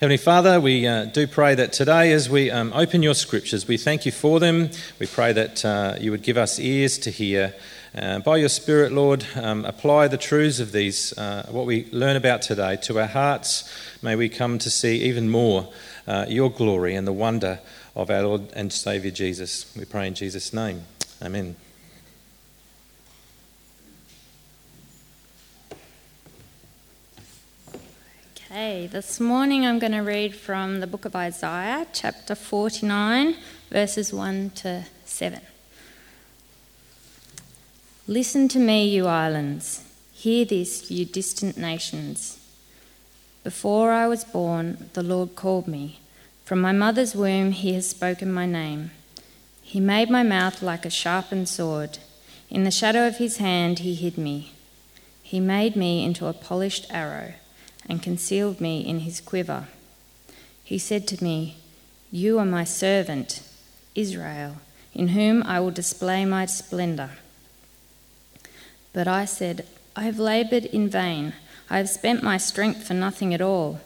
Heavenly Father, we uh, do pray that today, as we um, open your scriptures, we thank you for them. We pray that uh, you would give us ears to hear. Uh, by your Spirit, Lord, um, apply the truths of these, uh, what we learn about today, to our hearts. May we come to see even more uh, your glory and the wonder of our Lord and Saviour Jesus. We pray in Jesus' name. Amen. Okay, this morning I'm going to read from the book of Isaiah, chapter 49, verses 1 to 7. Listen to me, you islands. Hear this, you distant nations. Before I was born, the Lord called me. From my mother's womb, he has spoken my name. He made my mouth like a sharpened sword. In the shadow of his hand, he hid me. He made me into a polished arrow and concealed me in his quiver. He said to me, You are my servant, Israel, in whom I will display my splendor. But I said, I have labored in vain. I have spent my strength for nothing at all.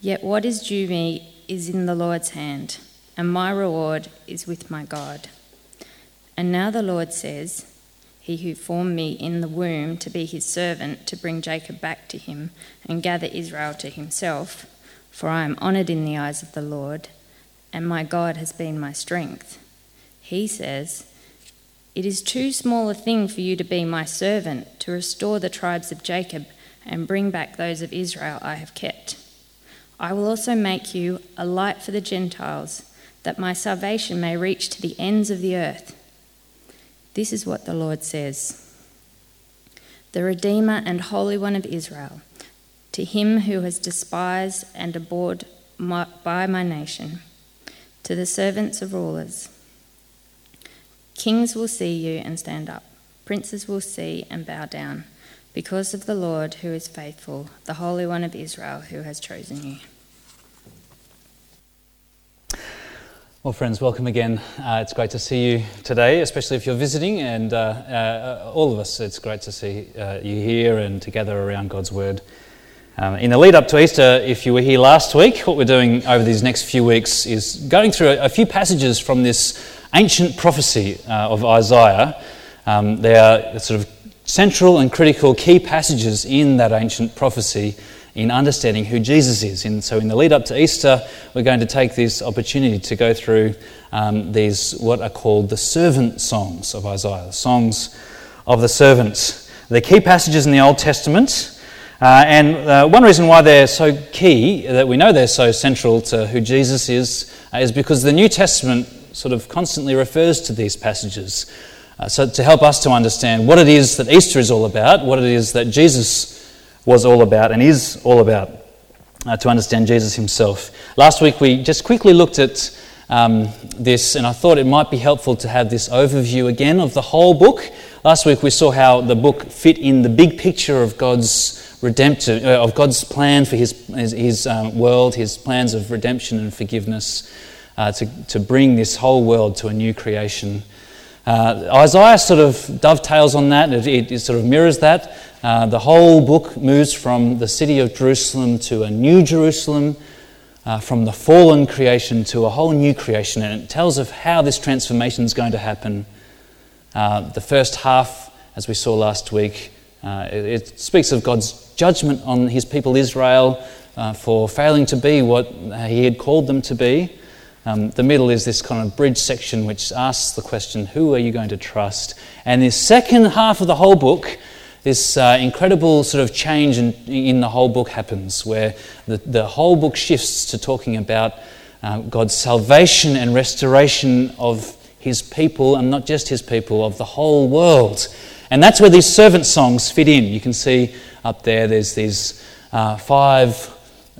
Yet what is due me is in the Lord's hand, and my reward is with my God. And now the Lord says, he who formed me in the womb to be his servant, to bring Jacob back to him and gather Israel to himself. For I am honoured in the eyes of the Lord, and my God has been my strength. He says, It is too small a thing for you to be my servant, to restore the tribes of Jacob and bring back those of Israel I have kept. I will also make you a light for the Gentiles, that my salvation may reach to the ends of the earth. This is what the Lord says The Redeemer and Holy One of Israel, to him who has despised and abhorred my, by my nation, to the servants of rulers. Kings will see you and stand up, princes will see and bow down, because of the Lord who is faithful, the Holy One of Israel who has chosen you. Well, friends, welcome again. Uh, it's great to see you today, especially if you're visiting, and uh, uh, all of us, it's great to see uh, you here and together around God's Word. Um, in the lead up to Easter, if you were here last week, what we're doing over these next few weeks is going through a, a few passages from this ancient prophecy uh, of Isaiah. Um, they are sort of central and critical key passages in that ancient prophecy in understanding who Jesus is. And so, in the lead up to Easter, we're going to take this opportunity to go through um, these, what are called the servant songs of Isaiah, the songs of the servants. They're key passages in the Old Testament. Uh, and uh, one reason why they're so key, that we know they're so central to who Jesus is, uh, is because the New Testament sort of constantly refers to these passages. Uh, so, to help us to understand what it is that Easter is all about, what it is that Jesus was all about and is all about uh, to understand Jesus himself. Last week we just quickly looked at um, this, and I thought it might be helpful to have this overview again of the whole book. Last week we saw how the book fit in the big picture of God's redemptive, uh, of God's plan for His His, his um, world, His plans of redemption and forgiveness, uh, to to bring this whole world to a new creation. Uh, Isaiah sort of dovetails on that, it, it, sort of mirrors that. Uh, the whole book moves from the city of Jerusalem to a new Jerusalem, uh, from the fallen creation to a whole new creation, and it tells of how this transformation is going to happen. Uh, the first half, as we saw last week, uh, it, it, speaks of God's judgment on his people Israel uh, for failing to be what he had called them to be. Um, the middle is this kind of bridge section which asks the question, Who are you going to trust? And the second half of the whole book, this uh, incredible sort of change in, in, the whole book happens, where the, the whole book shifts to talking about uh, God's salvation and restoration of his people, and not just his people, of the whole world. And that's where these servant songs fit in. You can see up there, there's these uh, five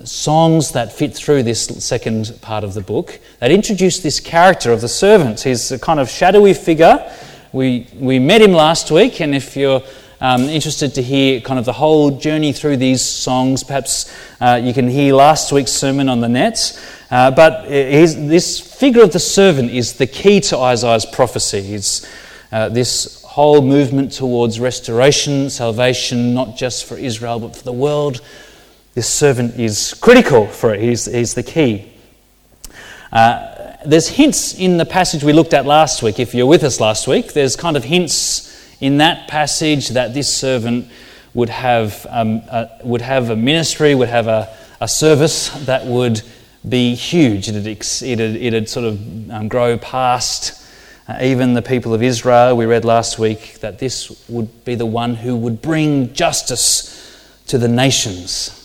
songs that fit through this second part of the book that introduce this character of the servant. He's a kind of shadowy figure. We, we met him last week, and if you're um, interested to hear kind of the whole journey through these songs, perhaps uh, you can hear last week's sermon on the nets. Uh, but this figure of the servant is the key to Isaiah's prophecy. It's uh, this whole movement towards restoration, salvation, not just for Israel, but for the world This servant is critical for it, he's, he's the key. Uh, there's hints in the passage we looked at last week. If you're with us last week, there's kind of hints in that passage that this servant would have, um, a, would have a ministry, would have a, a service that would be huge. It'd, it'd, it'd sort of um, grow past uh, even the people of Israel. We read last week that this would be the one who would bring justice to the nations.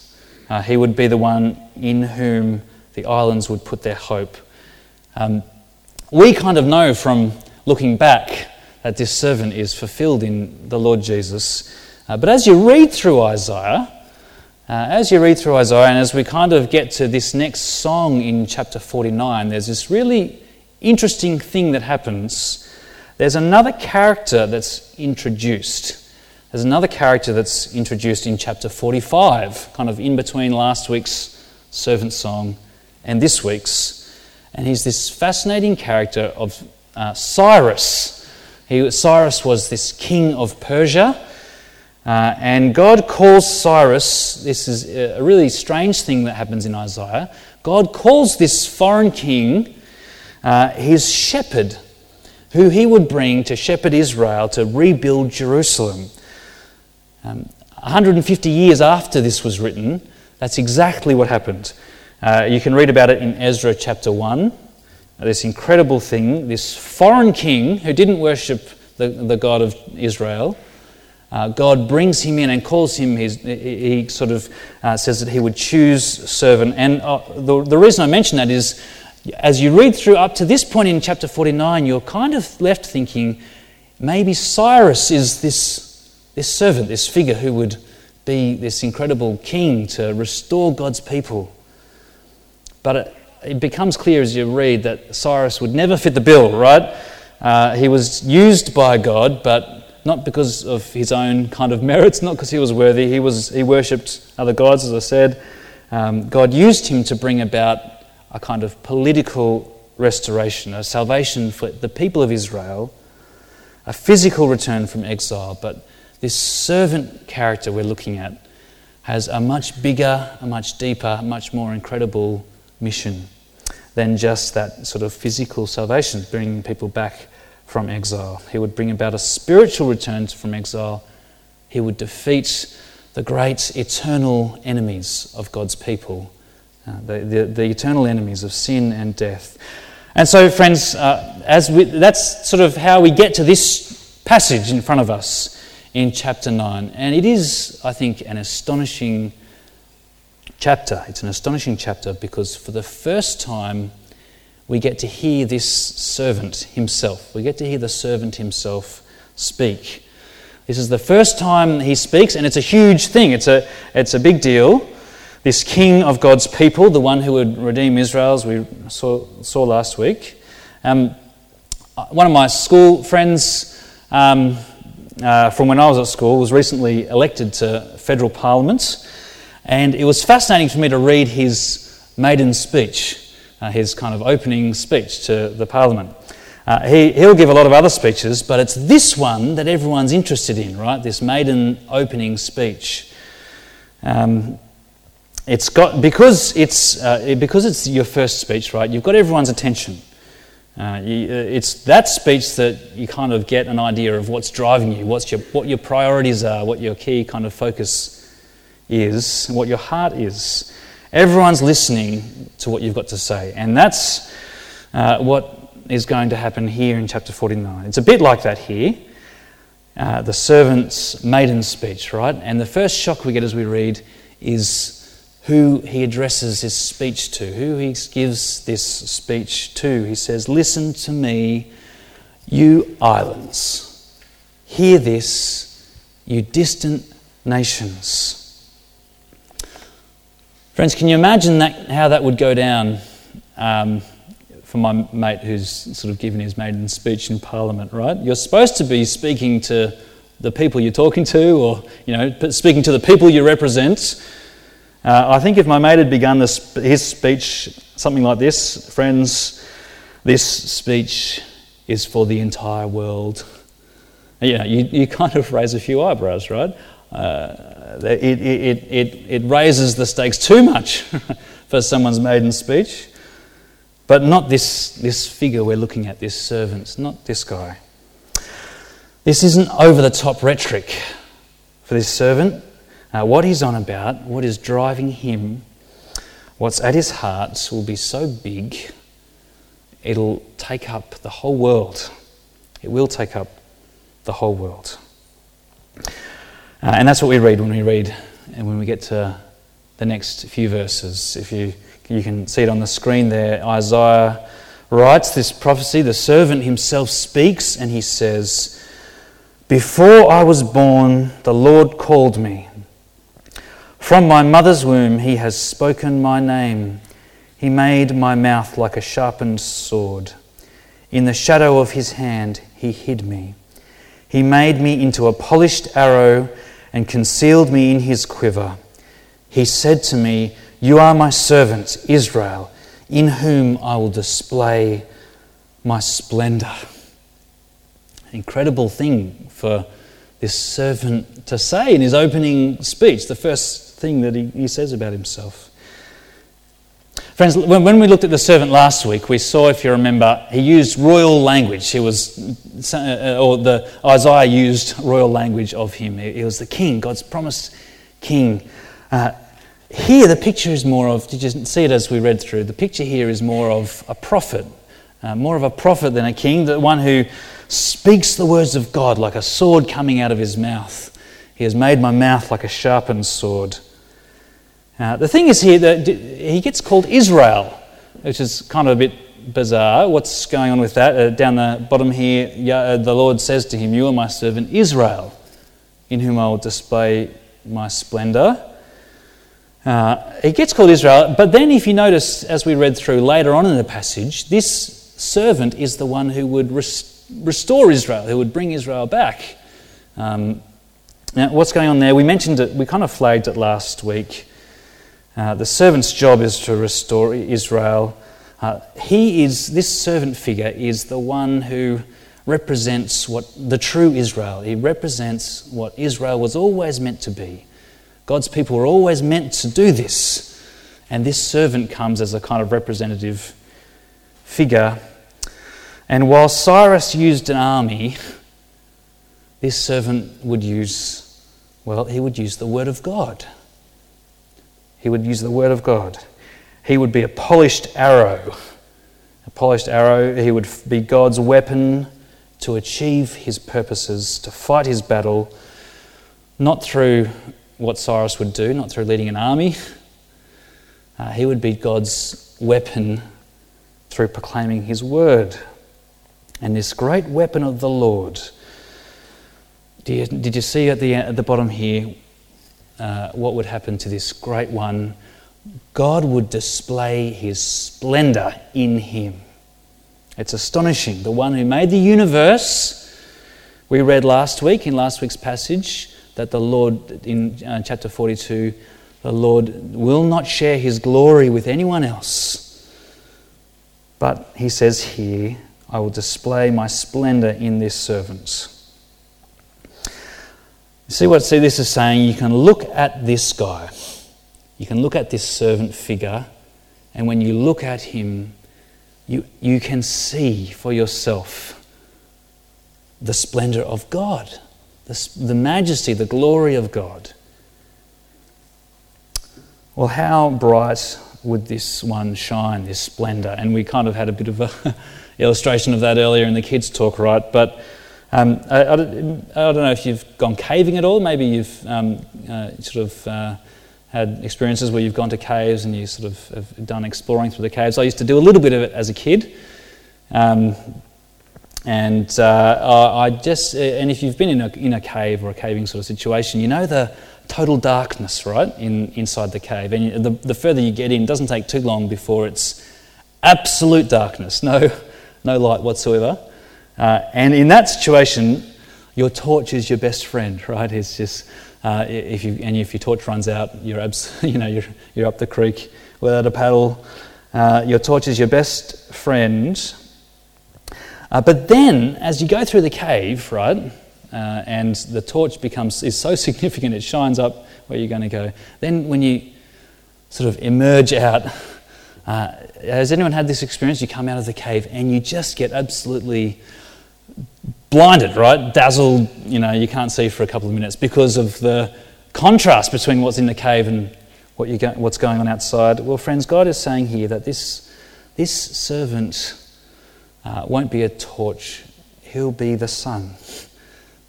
Uh, he would be the one in whom the islands would put their hope. Um, we kind of know from looking back that this servant is fulfilled in the Lord Jesus. Uh, but as you read through Isaiah, uh, as you read through Isaiah, and as we kind of get to this next song in chapter 49, there's this really interesting thing that happens. There's another character that's introduced. There's another character that's introduced in chapter 45, kind of in between last week's servant song and this week's. And he's this fascinating character of uh, Cyrus. He, Cyrus was this king of Persia. Uh, and God calls Cyrus, this is a really strange thing that happens in Isaiah. God calls this foreign king uh, his shepherd, who he would bring to shepherd Israel to rebuild Jerusalem. Um, 150 years after this was written, that's exactly what happened. Uh, you can read about it in Ezra chapter 1. This incredible thing, this foreign king who didn't worship the, the God of Israel, uh, God brings him in and calls him, his, he sort of uh, says that he would choose servant. And uh, the, the reason I mention that is as you read through up to this point in chapter 49, you're kind of left thinking maybe Cyrus is this, this servant, this figure who would be this incredible king to restore God's people. But it, becomes clear as you read that Cyrus would never fit the bill, right? Uh, he was used by God, but not because of his own kind of merits, not because he was worthy. He, was, he worshipped other gods, as I said. Um, God used him to bring about a kind of political restoration, a salvation for the people of Israel, a physical return from exile. But this servant character we're looking at has a much bigger, a much deeper, much more incredible mission than just that sort of physical salvation, bringing people back from exile. He would bring about a spiritual return from exile. He would defeat the great eternal enemies of God's people uh, the, the, the, eternal enemies of sin and death. And so, friends, uh, as we, that's sort of how we get to this passage in front of us in chapter 9. And it is, I think, an astonishing chapter. It's an astonishing chapter because for the first time, we get to hear this servant himself. We get to hear the servant himself speak. This is the first time he speaks, and it's a huge thing. It's a, it's a big deal this king of God's people, the one who would redeem Israel, as we saw, saw last week. Um, one of my school friends um, uh, from when I was at school was recently elected to federal parliament, and it was fascinating for me to read his maiden speech, uh, his kind of opening speech to the parliament. Uh, he, he'll give a lot of other speeches, but it's this one that everyone's interested in, right? This maiden opening speech. Um, it's got because it's uh, because it's your first speech, right? You've got everyone's attention. Uh, you, uh, it's that speech that you kind of get an idea of what's driving you, what's your, what your priorities are, what your key kind of focus is, what your heart is. Everyone's listening to what you've got to say, and that's uh, what is going to happen here in chapter 49. It's a bit like that here. Uh, the servant's maiden speech, right? And the first shock we get as we read is who he addresses his speech to, who he gives this speech to. He says, Listen to me, you islands. Hear this, you distant nations. Friends, can you imagine that, how that would go down um, for my mate who's sort of given his maiden speech in Parliament, right? You're supposed to be speaking to the people you're talking to, or, you know, speaking to the people you represent. Uh, I think if my mate had begun this, his speech something like this, friends, this speech is for the entire world. Know, you, you kind of raise a few eyebrows, right? Uh, it, it, it, it raises the stakes too much for someone's maiden speech. But not this, this figure we're looking at, this servant, not this guy. This isn't over the top rhetoric for this servant. Uh, what he's on about, what is driving him, what's at his heart will be so big, it'll take up the whole world. It will take up the whole world. Uh, and that's what we read when we read and when we get to the next few verses. If you, you can see it on the screen there, Isaiah writes this prophecy. The servant himself speaks and he says, Before I was born, the Lord called me. From my mother's womb, he has spoken my name. He made my mouth like a sharpened sword. In the shadow of his hand, he hid me. He made me into a polished arrow and concealed me in his quiver. He said to me, You are my servant, Israel, in whom I will display my splendor. Incredible thing for this servant to say in his opening speech, the first thing that he, he says about himself. Friends, when we looked at the servant last week, we saw, if you remember, he used royal language. He was, uh, or the Isaiah used royal language of him. He was the king, God's promised king. Uh, here, the picture is more of, did you see it as we read through? The picture here is more of a prophet, uh, more of a prophet than a king, the one who speaks the words of God like a sword coming out of his mouth. He has made my mouth like a sharpened sword. Uh, the thing is here that he gets called Israel, which is kind of a bit bizarre. What's going on with that? Uh, down the bottom here, uh, the Lord says to him, You are my servant Israel, in whom I will display my splendor. Uh, he gets called Israel, but then if you notice, as we read through later on in the passage, this servant is the one who would res- restore Israel, who would bring Israel back. Um, now, what's going on there? We mentioned it, we kind of flagged it last week. Uh, the servant's job is to restore Israel. Uh, he is, this servant figure is the one who represents what the true Israel. He represents what Israel was always meant to be. God's people were always meant to do this. And this servant comes as a kind of representative figure. And while Cyrus used an army, this servant would use, well, he would use the word of God. He would use the word of God. He would be a polished arrow. A polished arrow. He would be God's weapon to achieve his purposes, to fight his battle, not through what Cyrus would do, not through leading an army. Uh, he would be God's weapon through proclaiming his word. And this great weapon of the Lord. Did you, did you see at the, at the bottom here uh, what would happen to this great one, God would display his splendor in him. It's astonishing. The one who made the universe, we read last week in last week's passage that the Lord, in uh, chapter 42, the Lord will not share his glory with anyone else. But he says here, I will display my splendor in this servant. See what see this is saying? You can look at this guy. You can look at this servant figure, and when you look at him, you, you can see for yourself the splendor of God, the, the majesty, the glory of God. Well, how bright would this one shine, this splendor? And we kind of had a bit of an illustration of that earlier in the kids' talk, right? But um, I, I, don't, I, don't know if you've gone caving at all. Maybe you've um, uh, sort of uh, had experiences where you've gone to caves and you sort of have done exploring through the caves. I used to do a little bit of it as a kid. Um, and uh, I just, uh, and if you've been in a, in a cave or a caving sort of situation, you know the total darkness, right, in, inside the cave. And the, the further you get in, it doesn't take too long before it's absolute darkness, no, no light whatsoever. Uh, and in that situation, your torch is your best friend, right? It's just, uh, if you, and if your torch runs out, you're, abs- you know, you're, you're up the creek without a paddle. Uh, your torch is your best friend. Uh, but then, as you go through the cave, right, uh, and the torch becomes is so significant it shines up where you're going to go. Then when you sort of emerge out, uh, has anyone had this experience? You come out of the cave and you just get absolutely blinded, right? Dazzled, you know, you can't see for a couple of minutes because of the contrast between what's in the cave and what go, what's going on outside. Well, friends, God is saying here that this, this servant uh, won't be a torch, he'll be the sun.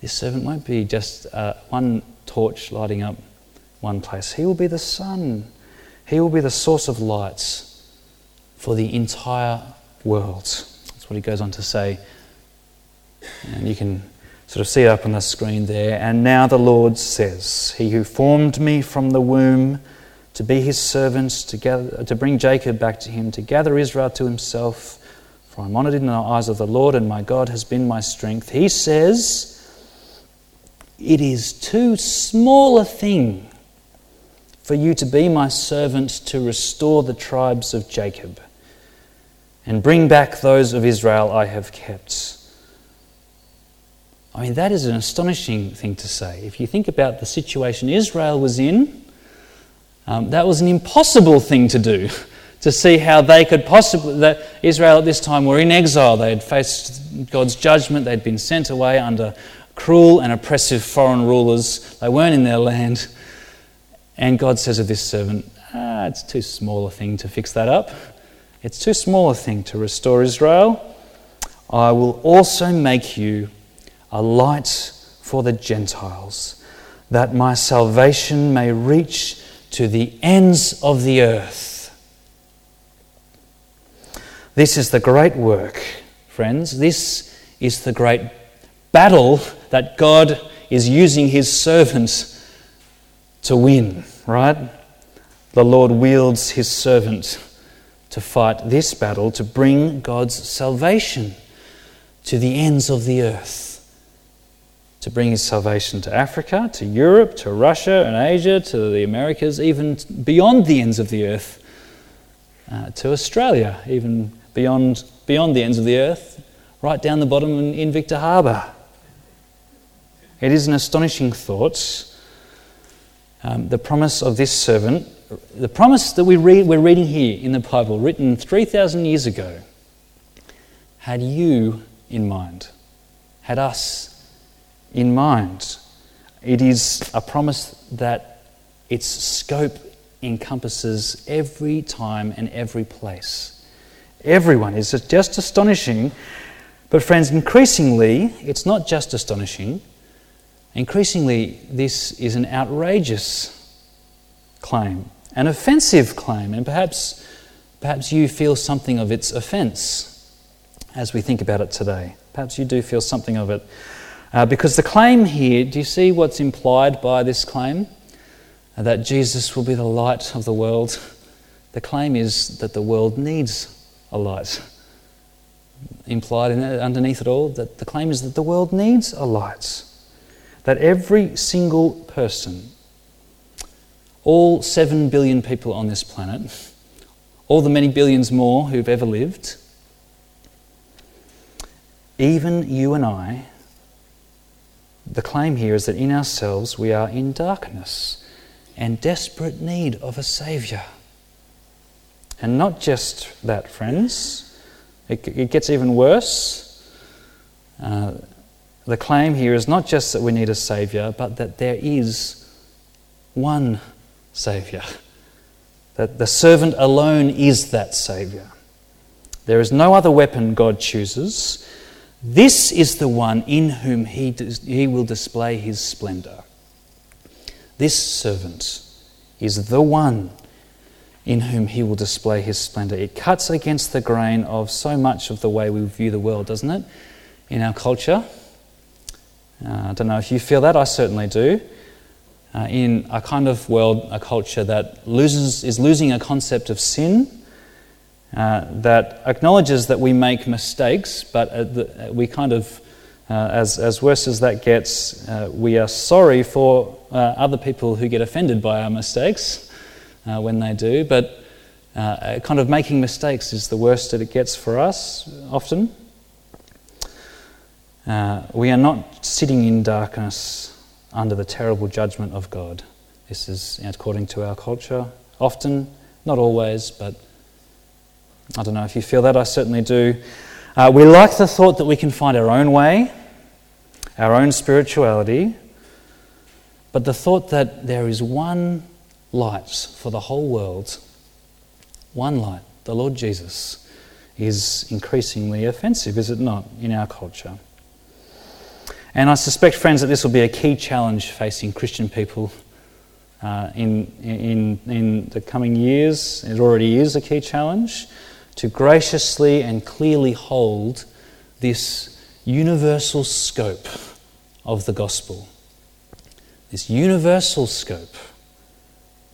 This servant won't be just uh, one torch lighting up one place. He will be the sun. He will be the source of lights for the entire world. That's what he goes on to say. And you can sort of see it up on the screen there. And now the Lord says, He who formed me from the womb to be his servant, to, gather, to bring Jacob back to him, to gather Israel to himself. For I'm honoured in the eyes of the Lord, and my God has been my strength. He says, It is too small a thing for you to be my servant to restore the tribes of Jacob and bring back those of Israel I have kept. I mean, that is an astonishing thing to say. If you think about the situation Israel was in, um, that was an impossible thing to do, to see how they could possibly. That Israel at this time were in exile. They had faced God's judgment. They'd been sent away under cruel and oppressive foreign rulers. They weren't in their land. And God says of this servant, ah, it's too small a thing to fix that up. It's too small a thing to restore Israel. I will also make you a light for the Gentiles, that my salvation may reach to the ends of the earth. This is the great work, friends. This is the great battle that God is using his servants to win, right? The Lord wields his servant to fight this battle to bring God's salvation to the ends of the earth to bring his salvation to Africa, to Europe, to Russia and Asia, to the Americas, even beyond the ends of the earth, uh, to Australia, even beyond, beyond the ends of the earth, right down the bottom in, Victor Harbor. It is an astonishing thought. Um, the promise of this servant, the promise that we read, we're reading here in the Bible, written 3,000 years ago, had you in mind, had us in mind. It is a promise that its scope encompasses every time and every place. Everyone is just astonishing. But, friends, increasingly, it's not just astonishing. Increasingly, this is an outrageous claim, an offensive claim, and perhaps, perhaps you feel something of its offense as we think about it today. Perhaps you do feel something of it. Uh, because the claim here, do you see what's implied by this claim? Uh, that Jesus will be the light of the world. The claim is that the world needs a light. Implied in it, underneath it all, that the claim is that the world needs a light. That every single person, all seven billion people on this planet, all the many billions more who've ever lived, even you and I, the claim here is that in ourselves we are in darkness and desperate need of a Saviour. And not just that, friends, it, it gets even worse. Uh, the claim here is not just that we need a Saviour, but that there is one Saviour. That the servant alone is that Saviour. There is no other weapon God chooses. This is the one in whom he, he will display his splendor. This servant is the one in whom he will display his splendor. It cuts against the grain of so much of the way we view the world, doesn't it? In our culture. Uh, I don't know if you feel that, I certainly do. Uh, in a kind of world, a culture that loses, is losing a concept of sin uh, that acknowledges that we make mistakes, but uh, the, we kind of, uh, as, as worse as that gets, uh, we are sorry for other people who get offended by our mistakes when they do, but kind of making mistakes is the worst that it gets for us often. We are not sitting in darkness under the terrible judgment of God. This is according to our culture. Often, not always, but I don't know if you feel that. I certainly do. Uh, we like the thought that we can find our own way, our own spirituality, but the thought that there is one light for the whole world, one light, the Lord Jesus, is increasingly offensive, is it not, in our culture? And I suspect, friends, that this will be a key challenge facing Christian people uh, in, in, in the coming years. It already is a key challenge to graciously and clearly hold this universal scope of the gospel. This universal scope,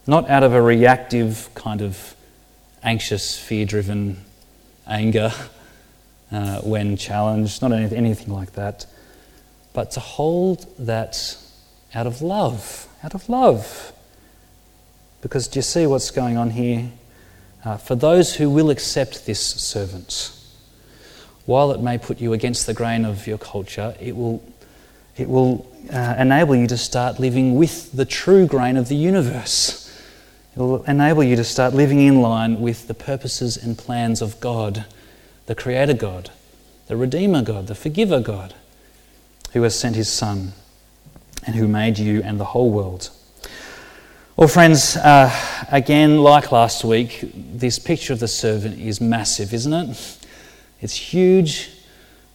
not out of a reactive kind of anxious, fear driven anger uh, when challenged, not anything like that, but to hold that out of love, out of love. Because do you see what's going on here? Uh, for those who will accept this servant, while it may put you against the grain of your culture, it will, it will uh, enable you to start living with the true grain of the universe. It will enable you to start living in line with the purposes and plans of God, the Creator God, the Redeemer God, the Forgiver God, who has sent His Son and who made you and the whole world. Well, friends, uh, again, like last week, this picture of the servant is massive, isn't it? It's huge.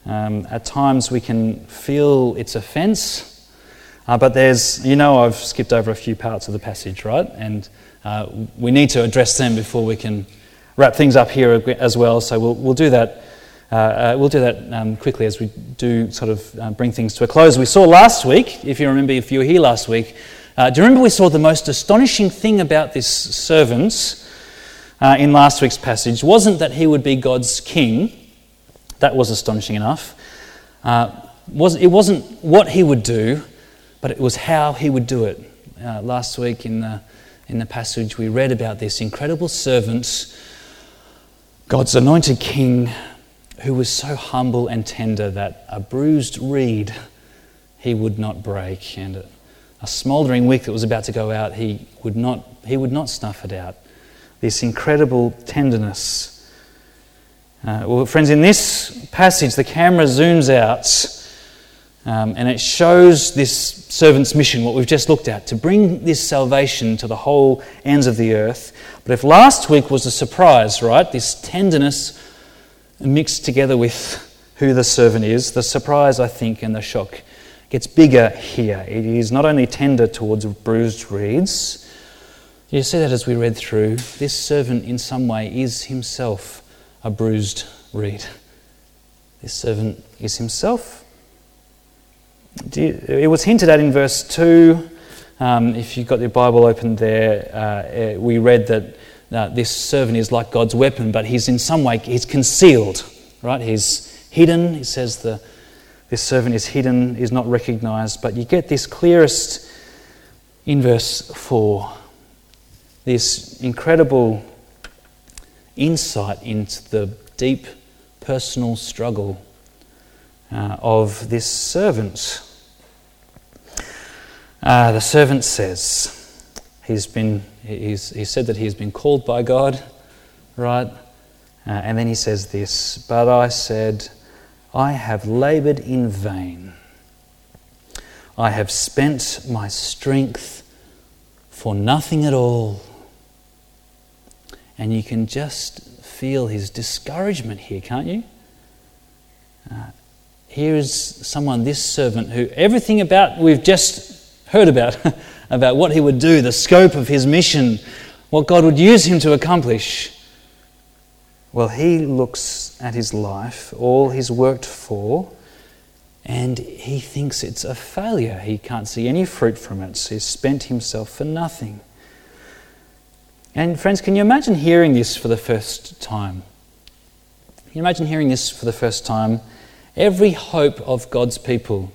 Um, at times we can feel its offence, uh, but there's, you know, I've skipped over a few parts of the passage, right? And uh, we need to address them before we can wrap things up here as well. So we'll, we'll do that. Uh, uh, we'll do that um, quickly as we do sort of uh, bring things to a close. We saw last week, if you remember, if you were here last week, uh, do you remember we saw the most astonishing thing about this servant uh, in last week's passage wasn't that he would be God's king, that was astonishing enough. Uh, was, it wasn't what he would do, but it was how he would do it. Uh, last week in the, in the passage, we read about this incredible servant, God's anointed king, who was so humble and tender that a bruised reed he would not break. And a smouldering wick that was about to go out, he would not, he would not snuff it out. This incredible tenderness. Uh, well, friends, in this passage, the camera zooms out um, and it shows this servant's mission, what we've just looked at, to bring this salvation to the whole ends of the earth. But if last week was a surprise, right, this tenderness mixed together with who the servant is, the surprise, I think, and the shock gets bigger here. It is not only tender towards bruised reeds, you see that as we read through, this servant in some way is himself a bruised reed. This servant is himself. It was hinted at in verse 2. Um, if you've got your Bible open there, uh, uh, we read that uh, this servant is like God's weapon, but he's in some way he's concealed, right? He's hidden. He says the this servant is hidden, is not recognized, but you get this clearest in verse 4. This incredible insight into the deep personal struggle uh, of this servant. Uh, the servant says, he's been, he's, he said that he's been called by God, right? Uh, and then he says this, but I said, I have labored in vain. I have spent my strength for nothing at all. And you can just feel his discouragement here, can't you? Uh, here is someone, this servant, who everything about we've just heard about, about what he would do, the scope of his mission, what God would use him to accomplish. Well, he looks at his life, all he's worked for, and he thinks it's a failure. He can't see any fruit from it. So he's spent himself for nothing. And, friends, can you imagine hearing this for the first time? Can you imagine hearing this for the first time? Every hope of God's people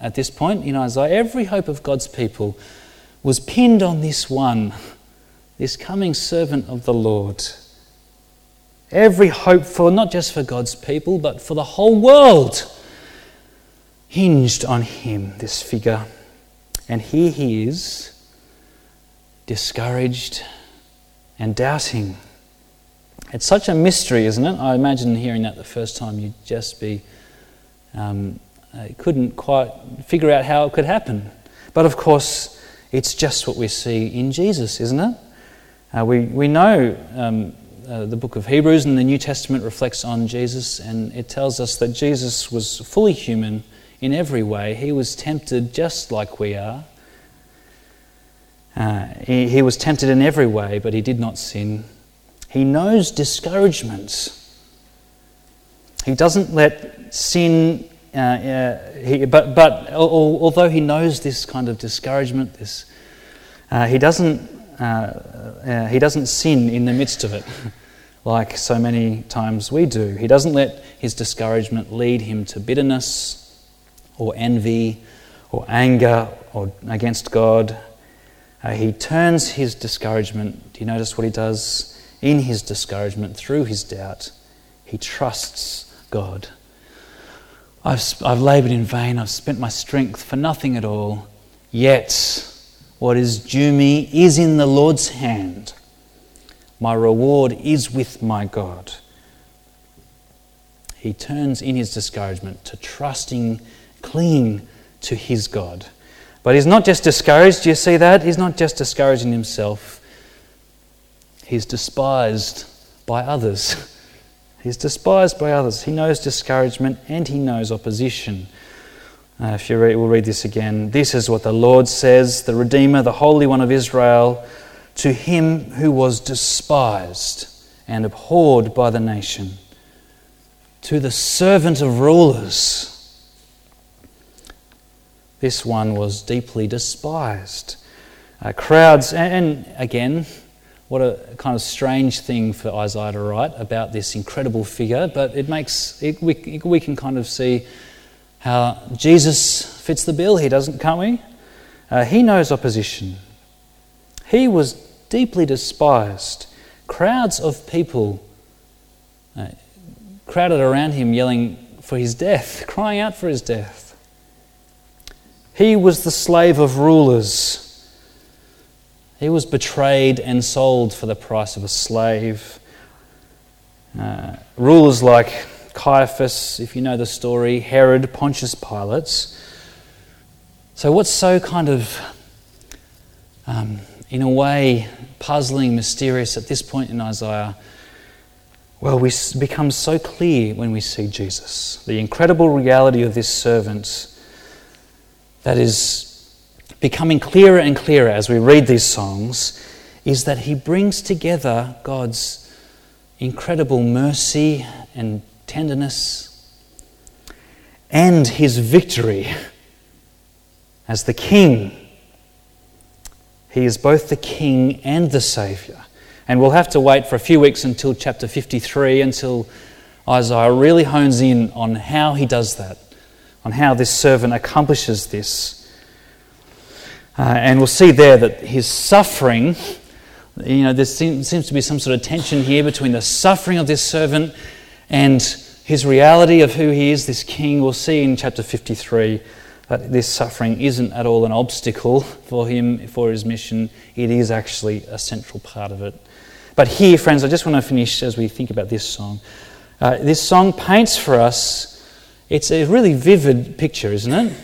at this point in Isaiah, every hope of God's people was pinned on this one, this coming servant of the Lord. Every hope for not just for God's people, but for the whole world. hinged on him, this figure. And here he is, discouraged and doubting. It's such a mystery, isn't it? I imagine hearing that the first time you'd just be, um, uh, couldn't quite figure out how it could happen. But of course, it's just what we see in Jesus, isn't it? Uh, we, we know um, uh, the book of Hebrews and the New Testament reflects on Jesus, and it tells us that Jesus was fully human in every way. He was tempted just like we are. Uh, he, he was tempted in every way, but he did not sin. He knows discouragement. He doesn't let sin, uh, uh, he, but, but although he knows this kind of discouragement, this, uh, he doesn't uh, uh, he doesn't sin in the midst of it like so many times we do. He doesn't let his discouragement lead him to bitterness or envy or anger or against God. Uh, he turns his discouragement. Do you notice what he does? In his discouragement, through his doubt, he trusts God. I've, I've labored in vain, I've spent my strength for nothing at all, yet what is due me is in the Lord's hand. My reward is with my God. He turns in his discouragement to trusting, clinging to his God. But he's not just discouraged, do you see that? He's not just discouraging himself, he's despised by others. He's despised by others. He knows discouragement and he knows opposition. Uh, if you read, we'll read this again. This is what the Lord says, the Redeemer, the Holy One of Israel, to him who was despised and abhorred by the nation, to the servant of rulers. This one was deeply despised. Uh, crowds, and, and again, what a kind of strange thing for Isaiah to write about this incredible figure, but it makes it, we, we can kind of see how Jesus fits the bill here, doesn't, can't we? Uh, he knows opposition. He was deeply despised. Crowds of people uh, crowded around him, yelling for his death, crying out for his death. He was the slave of rulers. He was betrayed and sold for the price of a slave. Uh, rulers like Caiaphas, if you know the story, Herod, Pontius Pilate. So, what's so kind of, um, in a way, puzzling, mysterious at this point in Isaiah? Well, we become so clear when we see Jesus. The incredible reality of this servant that is becoming clearer and clearer as we read these songs is that he brings together God's incredible mercy and tenderness, and his victory as the king. He is both the king and the saviour. And we'll have to wait for a few weeks until chapter 53, until Isaiah really hones in on how he does that, on how this servant accomplishes this. Uh, and we'll see there that his suffering, you know, there seems to be some sort of tension here between the suffering of this servant and his reality of who he is, this king, we'll see in chapter 53 that this suffering isn't at all an obstacle for him, for his mission. It is actually a central part of it. But here, friends, I just want to finish as we think about this song. Uh, this song paints for us, it's a really vivid picture, isn't it?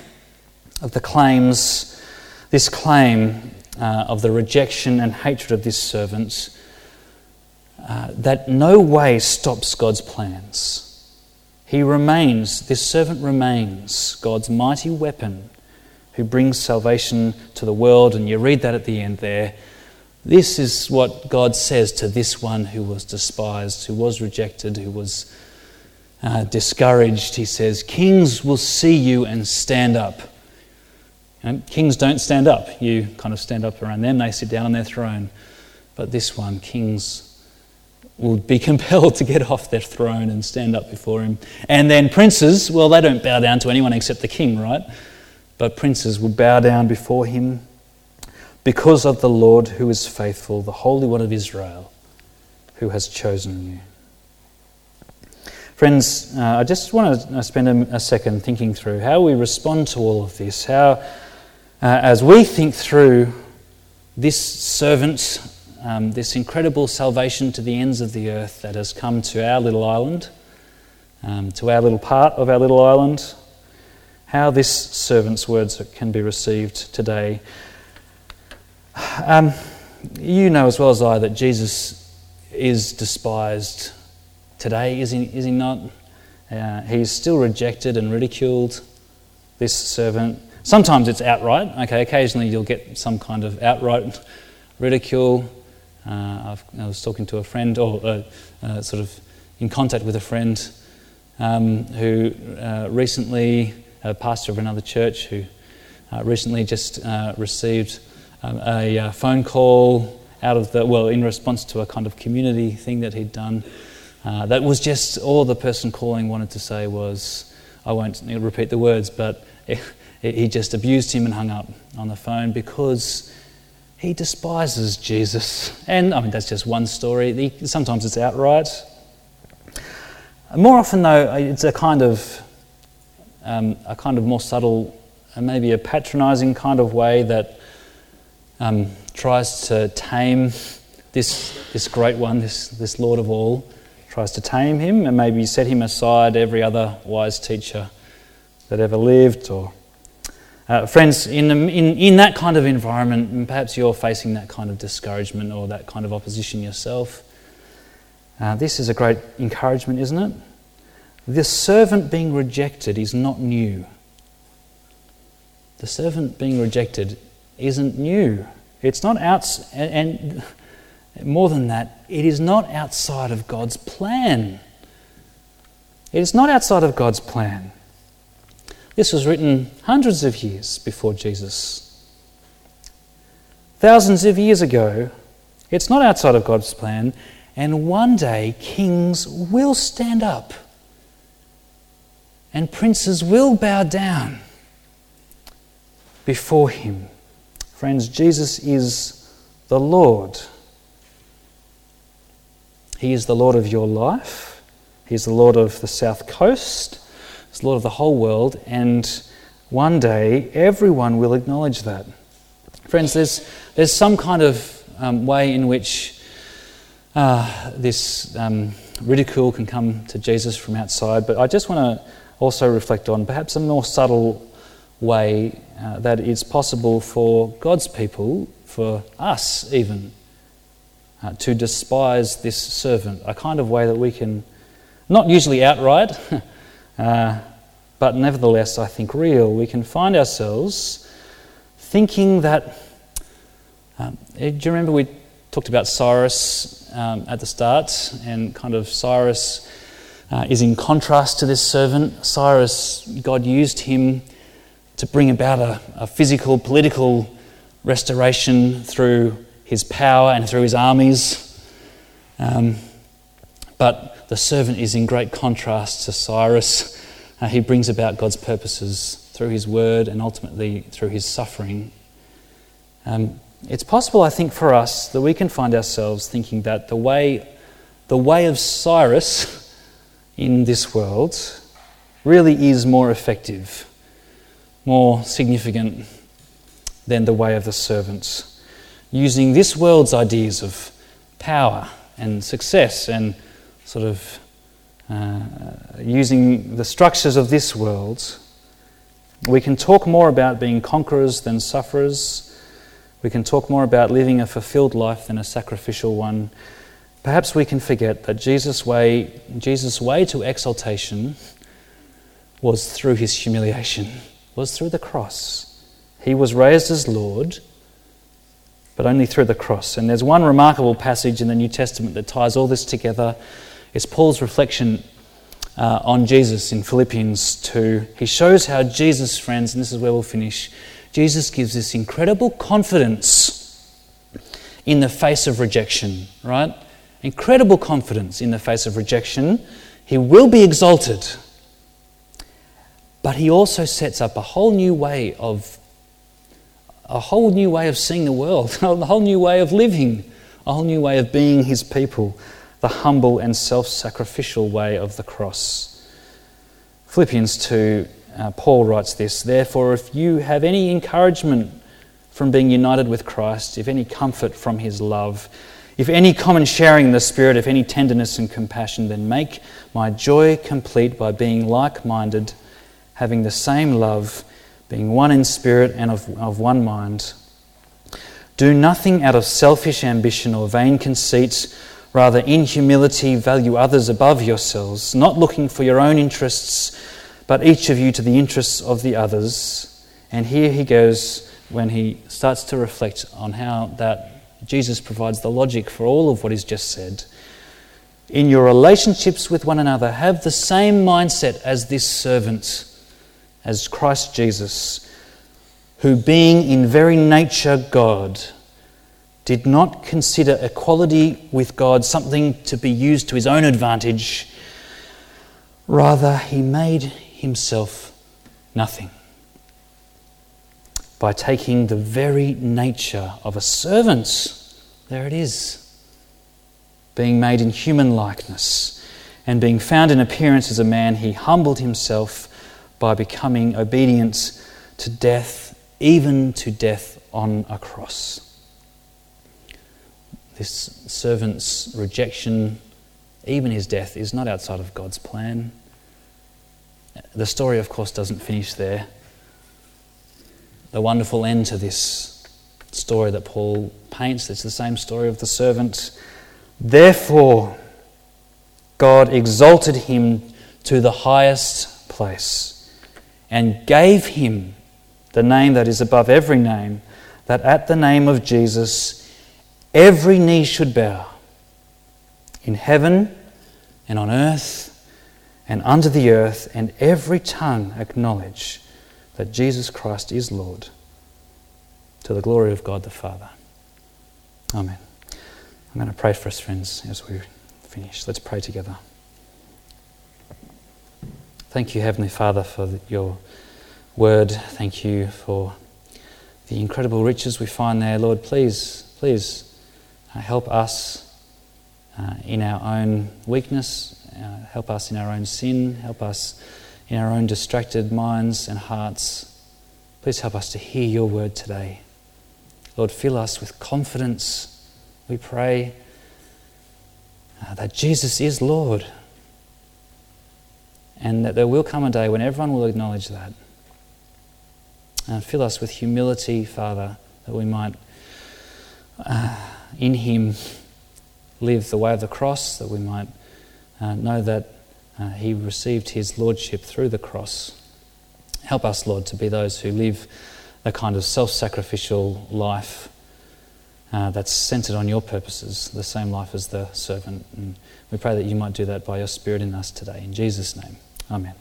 Of the claims, this claim uh, of the rejection and hatred of this servant uh, that no way stops God's plans. He remains, this servant remains God's mighty weapon who brings salvation to the world. And you read that at the end there. This is what God says to this one who was despised, who was rejected, who was uh, discouraged. He says, Kings will see you and stand up. And kings don't stand up. You kind of stand up around them, they sit down on their throne. But this one, kings will be compelled to get off their throne and stand up before him. And then princes, well, they don't bow down to anyone except the king, right? But princes will bow down before him because of the Lord who is faithful, the Holy One of Israel, who has chosen you. Friends, uh, I just want to spend a, a, second thinking through how we respond to all of this. How, uh, as we think through this servant, um, this incredible salvation to the ends of the earth that has come to our little island, um, to our little part of our little island, how this servant's words can be received today. Um, you know as well as I that Jesus is despised today, is he, is he not? Uh, he's still rejected and ridiculed, this servant. Sometimes it's outright. Okay, occasionally you'll get some kind of outright ridicule. Uh, i was talking to a friend, or uh, uh, sort of in contact with a friend um, who recently, a pastor of another church, who recently just received um, a phone call out of the, well, in response to a kind of community thing that he'd done. Uh, that was just all the person calling wanted to say was, I won't repeat the words, but he just abused him and hung up on the phone because he despises Jesus. And I mean, that's just one story. Sometimes it's outright. More often, though, it's a kind of um, a kind of more subtle, and maybe a patronising kind of way that um, tries to tame this, this great one, this, this Lord of all, tries to tame him and maybe set him aside every other wise teacher that ever lived. Or uh, friends, in, in, in that kind of environment, and perhaps you're facing that kind of discouragement or that kind of opposition yourself. Uh, this is a great encouragement, isn't it? The servant being rejected is not new. The servant being rejected isn't new. It's not out, and more than that, it is not outside of God's plan. It is not outside of God's plan. This was written hundreds of years before Jesus. Thousands of years ago, it's not outside of God's plan, and one day kings will stand up and princes will bow down before him. Friends, Jesus is the Lord. He is the Lord of your life. He is the Lord of the South Coast. The Lord of the whole world. And one day, everyone will acknowledge that. Friends, there's, there's some kind of um, way in which uh, this um, ridicule can come to Jesus from outside, but I just want to also reflect on perhaps a more subtle way uh, that it's possible for God's people, for us even, uh, to despise this servant, a kind of way that we can, not usually outright, uh, but nevertheless, I think, real. We can find ourselves thinking that. Um, eh, do you remember we talked about Cyrus um, at the start, and kind of Cyrus uh, is in contrast to this servant. Cyrus, God used him to bring about a, a physical, political restoration through his power and through his armies. Um, but the servant is in great contrast to Cyrus. Uh, he brings about God's purposes through his word and ultimately through his suffering. Um, it's possible, I think, for us that we can find ourselves thinking that the way, the way of Cyrus in this world really is more effective more significant than the way of the servants, using this world's ideas of power and success and sort of uh, using the structures of this world. We can talk more about being conquerors than sufferers. We can talk more about living a fulfilled life than a sacrificial one. Perhaps we can forget that Jesus' way, Jesus' way to exaltation was through his humiliation was through the cross. He was raised as Lord, but only through the cross. And there's one remarkable passage in the New Testament that ties all this together. It's Paul's reflection uh, on Jesus in Philippians 2. He shows how Jesus, friends, and this is where we'll finish, Jesus gives this incredible confidence in the face of rejection, right? Incredible confidence in the face of rejection. He will be exalted. But he also sets up a whole new way of a whole new way of seeing the world, a whole new way of living, a whole new way of being his people. The humble and self sacrificial way of the cross. Philippians 2, uh, Paul writes this Therefore, if you have any encouragement from being united with Christ, if any comfort from his love, if any common sharing in the Spirit, if any tenderness and compassion, then make my joy complete by being like minded, having the same love, being one in spirit and of, of one mind. Do nothing out of selfish ambition or vain conceit. Rather, in humility, value others above yourselves, not looking for your own interests, but each of you to the interests of the others. And here he goes when he starts to reflect on how that Jesus provides the logic for all of what he's just said. In your relationships with one another, have the same mindset as this servant, as Christ Jesus, who, being in very nature God, did not consider equality with God something to be used to his own advantage. Rather, he made himself nothing by taking the very nature of a servant. There it is. Being made in human likeness and being found in appearance as a man, he humbled himself by becoming obedient to death, even to death on a cross. This servant's rejection, even his death, is not outside of God's plan. The story, of course, doesn't finish there the wonderful end to this story that Paul paints. It's the same story of the servant. Therefore, God exalted him to the highest place and gave him the name that is above every name, that at the name of Jesus every knee should bow in heaven and on earth and under the earth, and every tongue acknowledge that Jesus Christ is Lord to the glory of God the Father. Amen. I'm going to pray for us, friends, as we finish. Let's pray together. Thank you, Heavenly Father, for your word. Thank you for the incredible riches we find there. Lord, please, please uh, help us uh, in our own weakness, uh, help us in our own sin, help us in our own distracted minds and hearts. Please help us to hear your word today. Lord, fill us with confidence, we pray, uh, that Jesus is Lord. And that there will come a day when everyone will acknowledge that. And fill us with humility, Father, that we might, uh, in Him, live the way of the cross, that we might uh, know that uh, he received his lordship through the cross. Help us, Lord, to be those who live the kind of self sacrificial life uh, that's centered on your purposes, the same life as the servant. And we pray that you might do that by your Spirit in us today. In Jesus' name, Amen.